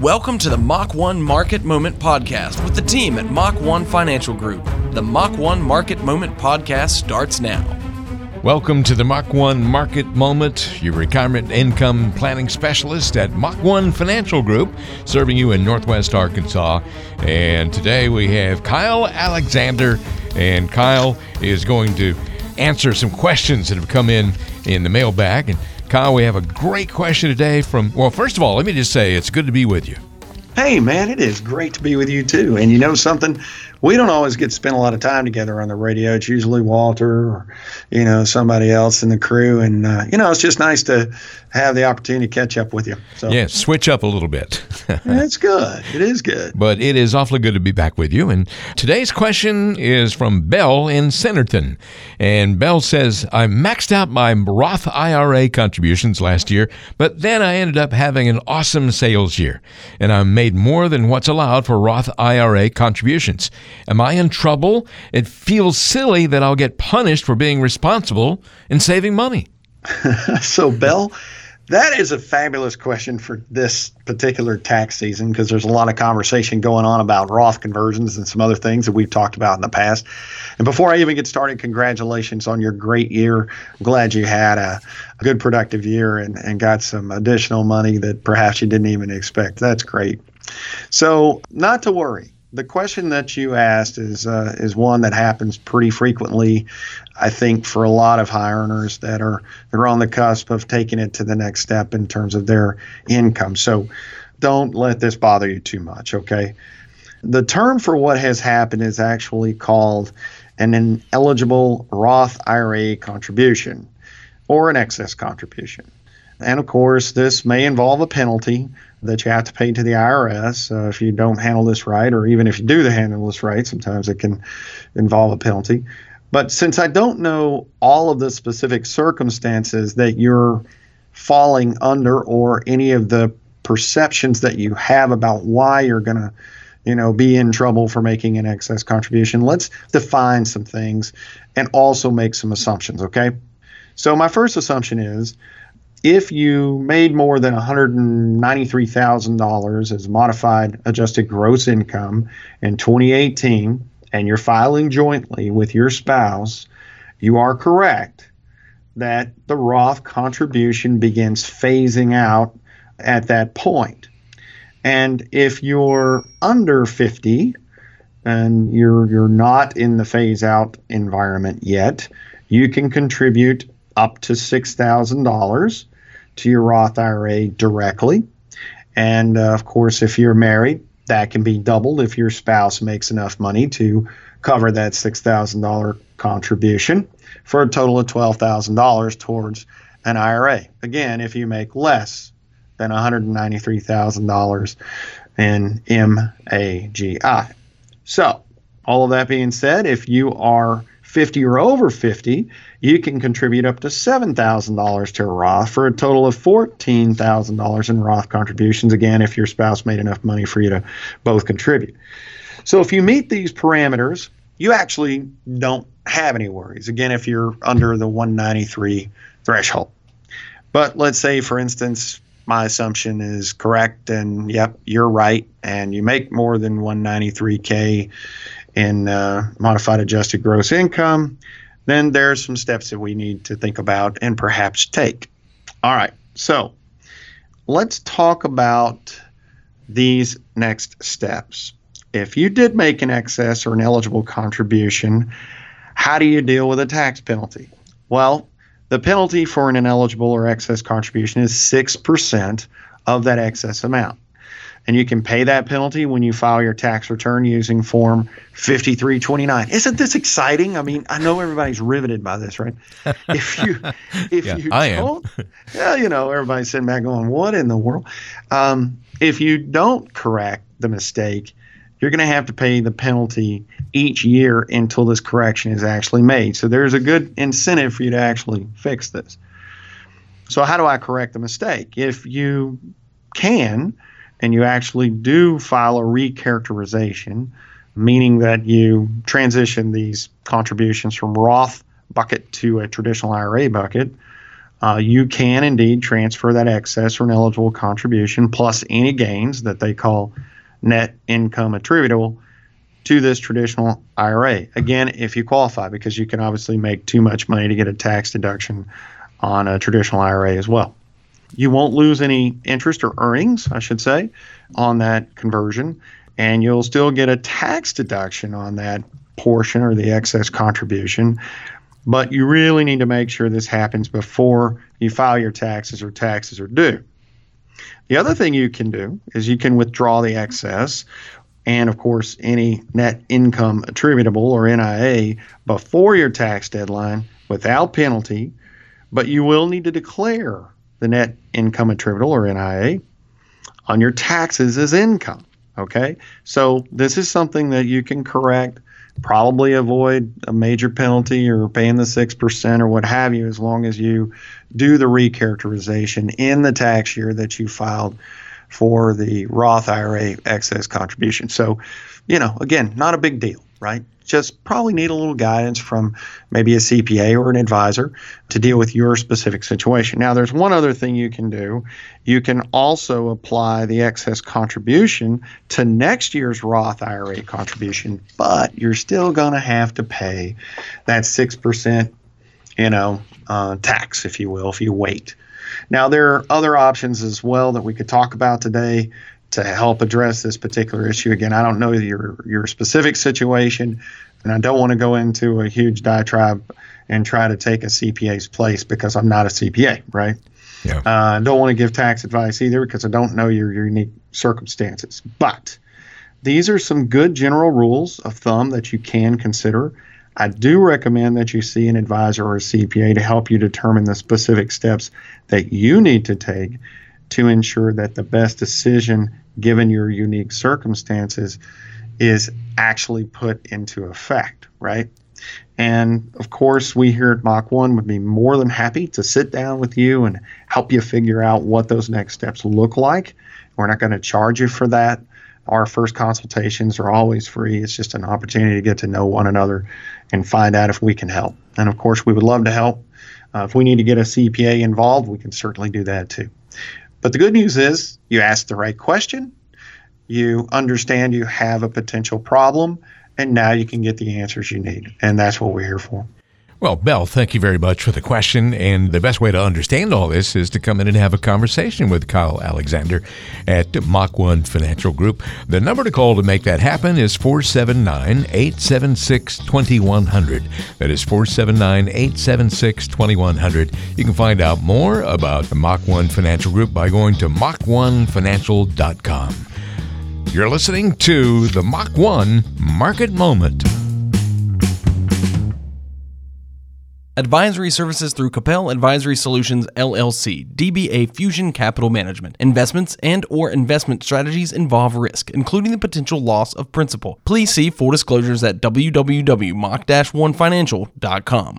Welcome to the Mach 1 Market Moment Podcast with the team at Mach 1 Financial Group. The Mach 1 Market Moment Podcast starts now. Welcome to the Mach 1 Market Moment, your retirement income planning specialist at Mach 1 Financial Group, serving you in Northwest Arkansas. And today we have Kyle Alexander, and Kyle is going to answer some questions that have come in in the mailbag. And Kyle, we have a great question today from, well, first of all, let me just say it's good to be with you. Hey, man, it is great to be with you too. And you know something? We don't always get to spend a lot of time together on the radio. It's usually Walter or, you know, somebody else in the crew. And, uh, you know, it's just nice to have the opportunity to catch up with you. So, yeah, switch up a little bit. it's good. It is good. But it is awfully good to be back with you. And today's question is from Bell in Centerton. And Bell says, I maxed out my Roth IRA contributions last year, but then I ended up having an awesome sales year. And I made more than what's allowed for Roth IRA contributions. Am I in trouble? It feels silly that I'll get punished for being responsible and saving money. so, Bell, that is a fabulous question for this particular tax season because there's a lot of conversation going on about Roth conversions and some other things that we've talked about in the past. And before I even get started, congratulations on your great year. I'm glad you had a, a good, productive year and, and got some additional money that perhaps you didn't even expect. That's great. So, not to worry the question that you asked is uh, is one that happens pretty frequently. I think for a lot of high earners that are they're on the cusp of taking it to the next step in terms of their income. So don't let this bother you too much. Okay. The term for what has happened is actually called an ineligible Roth IRA contribution or an excess contribution. And of course, this may involve a penalty that you have to pay to the IRS uh, if you don't handle this right, or even if you do the handle this right, sometimes it can involve a penalty. But since I don't know all of the specific circumstances that you're falling under or any of the perceptions that you have about why you're going to you know be in trouble for making an excess contribution let's define some things and also make some assumptions okay so my first assumption is if you made more than $193,000 as modified adjusted gross income in 2018 and you're filing jointly with your spouse, you are correct that the Roth contribution begins phasing out at that point. And if you're under 50 and you're you're not in the phase out environment yet, you can contribute up to $6,000 to your Roth IRA directly. And uh, of course, if you're married, that can be doubled if your spouse makes enough money to cover that $6,000 contribution for a total of $12,000 towards an IRA. Again, if you make less than $193,000 in MAGI. So, all of that being said, if you are 50 or over 50, you can contribute up to $7,000 to a Roth for a total of $14,000 in Roth contributions, again, if your spouse made enough money for you to both contribute. So if you meet these parameters, you actually don't have any worries. Again, if you're under the 193 threshold. But let's say, for instance, my assumption is correct, and yep, you're right, and you make more than 193K in uh, modified adjusted gross income, then there's some steps that we need to think about and perhaps take. All right, so let's talk about these next steps. If you did make an excess or an eligible contribution, how do you deal with a tax penalty? Well, the penalty for an ineligible or excess contribution is 6% of that excess amount and you can pay that penalty when you file your tax return using Form 5329. Isn't this exciting? I mean, I know everybody's riveted by this, right? If you, if yeah, you I am. yeah, you know, everybody's sitting back going, "What in the world?" Um, if you don't correct the mistake, you're going to have to pay the penalty each year until this correction is actually made. So there's a good incentive for you to actually fix this. So how do I correct the mistake? If you can and you actually do file a recharacterization, meaning that you transition these contributions from Roth bucket to a traditional IRA bucket, uh, you can indeed transfer that excess or ineligible contribution plus any gains that they call net income attributable to this traditional IRA. Again, if you qualify, because you can obviously make too much money to get a tax deduction on a traditional IRA as well. You won't lose any interest or earnings, I should say, on that conversion, and you'll still get a tax deduction on that portion or the excess contribution. But you really need to make sure this happens before you file your taxes or taxes are due. The other thing you can do is you can withdraw the excess and, of course, any net income attributable or NIA before your tax deadline without penalty, but you will need to declare the net income attributable or NIA on your taxes as income. Okay, so this is something that you can correct, probably avoid a major penalty or paying the 6% or what have you, as long as you do the recharacterization in the tax year that you filed for the Roth IRA excess contribution. So, you know, again, not a big deal, right? Just probably need a little guidance from maybe a CPA or an advisor to deal with your specific situation. Now, there's one other thing you can do. You can also apply the excess contribution to next year's Roth IRA contribution, but you're still going to have to pay that 6%, you know, uh, tax, if you will, if you wait. Now, there are other options as well that we could talk about today to help address this particular issue. Again, I don't know your your specific situation, and I don't want to go into a huge diatribe and try to take a CPA's place because I'm not a CPA, right? Yeah. Uh, I don't want to give tax advice either because I don't know your, your unique circumstances. But these are some good general rules of thumb that you can consider. I do recommend that you see an advisor or a CPA to help you determine the specific steps that you need to take to ensure that the best decision given your unique circumstances is actually put into effect, right? And of course, we here at Mach 1 would be more than happy to sit down with you and help you figure out what those next steps look like. We're not going to charge you for that. Our first consultations are always free. It's just an opportunity to get to know one another and find out if we can help. And of course, we would love to help. Uh, if we need to get a CPA involved, we can certainly do that too. But the good news is you asked the right question, you understand you have a potential problem, and now you can get the answers you need. And that's what we're here for. Well, Bell, thank you very much for the question. And the best way to understand all this is to come in and have a conversation with Kyle Alexander at Mach 1 Financial Group. The number to call to make that happen is 479 876 2100. That is 479 876 2100. You can find out more about the Mach 1 Financial Group by going to mach1financial.com. You're listening to the Mach 1 Market Moment. Advisory services through Capel Advisory Solutions LLC, DBA Fusion Capital Management. Investments and or investment strategies involve risk, including the potential loss of principal. Please see full disclosures at www.mach-1financial.com.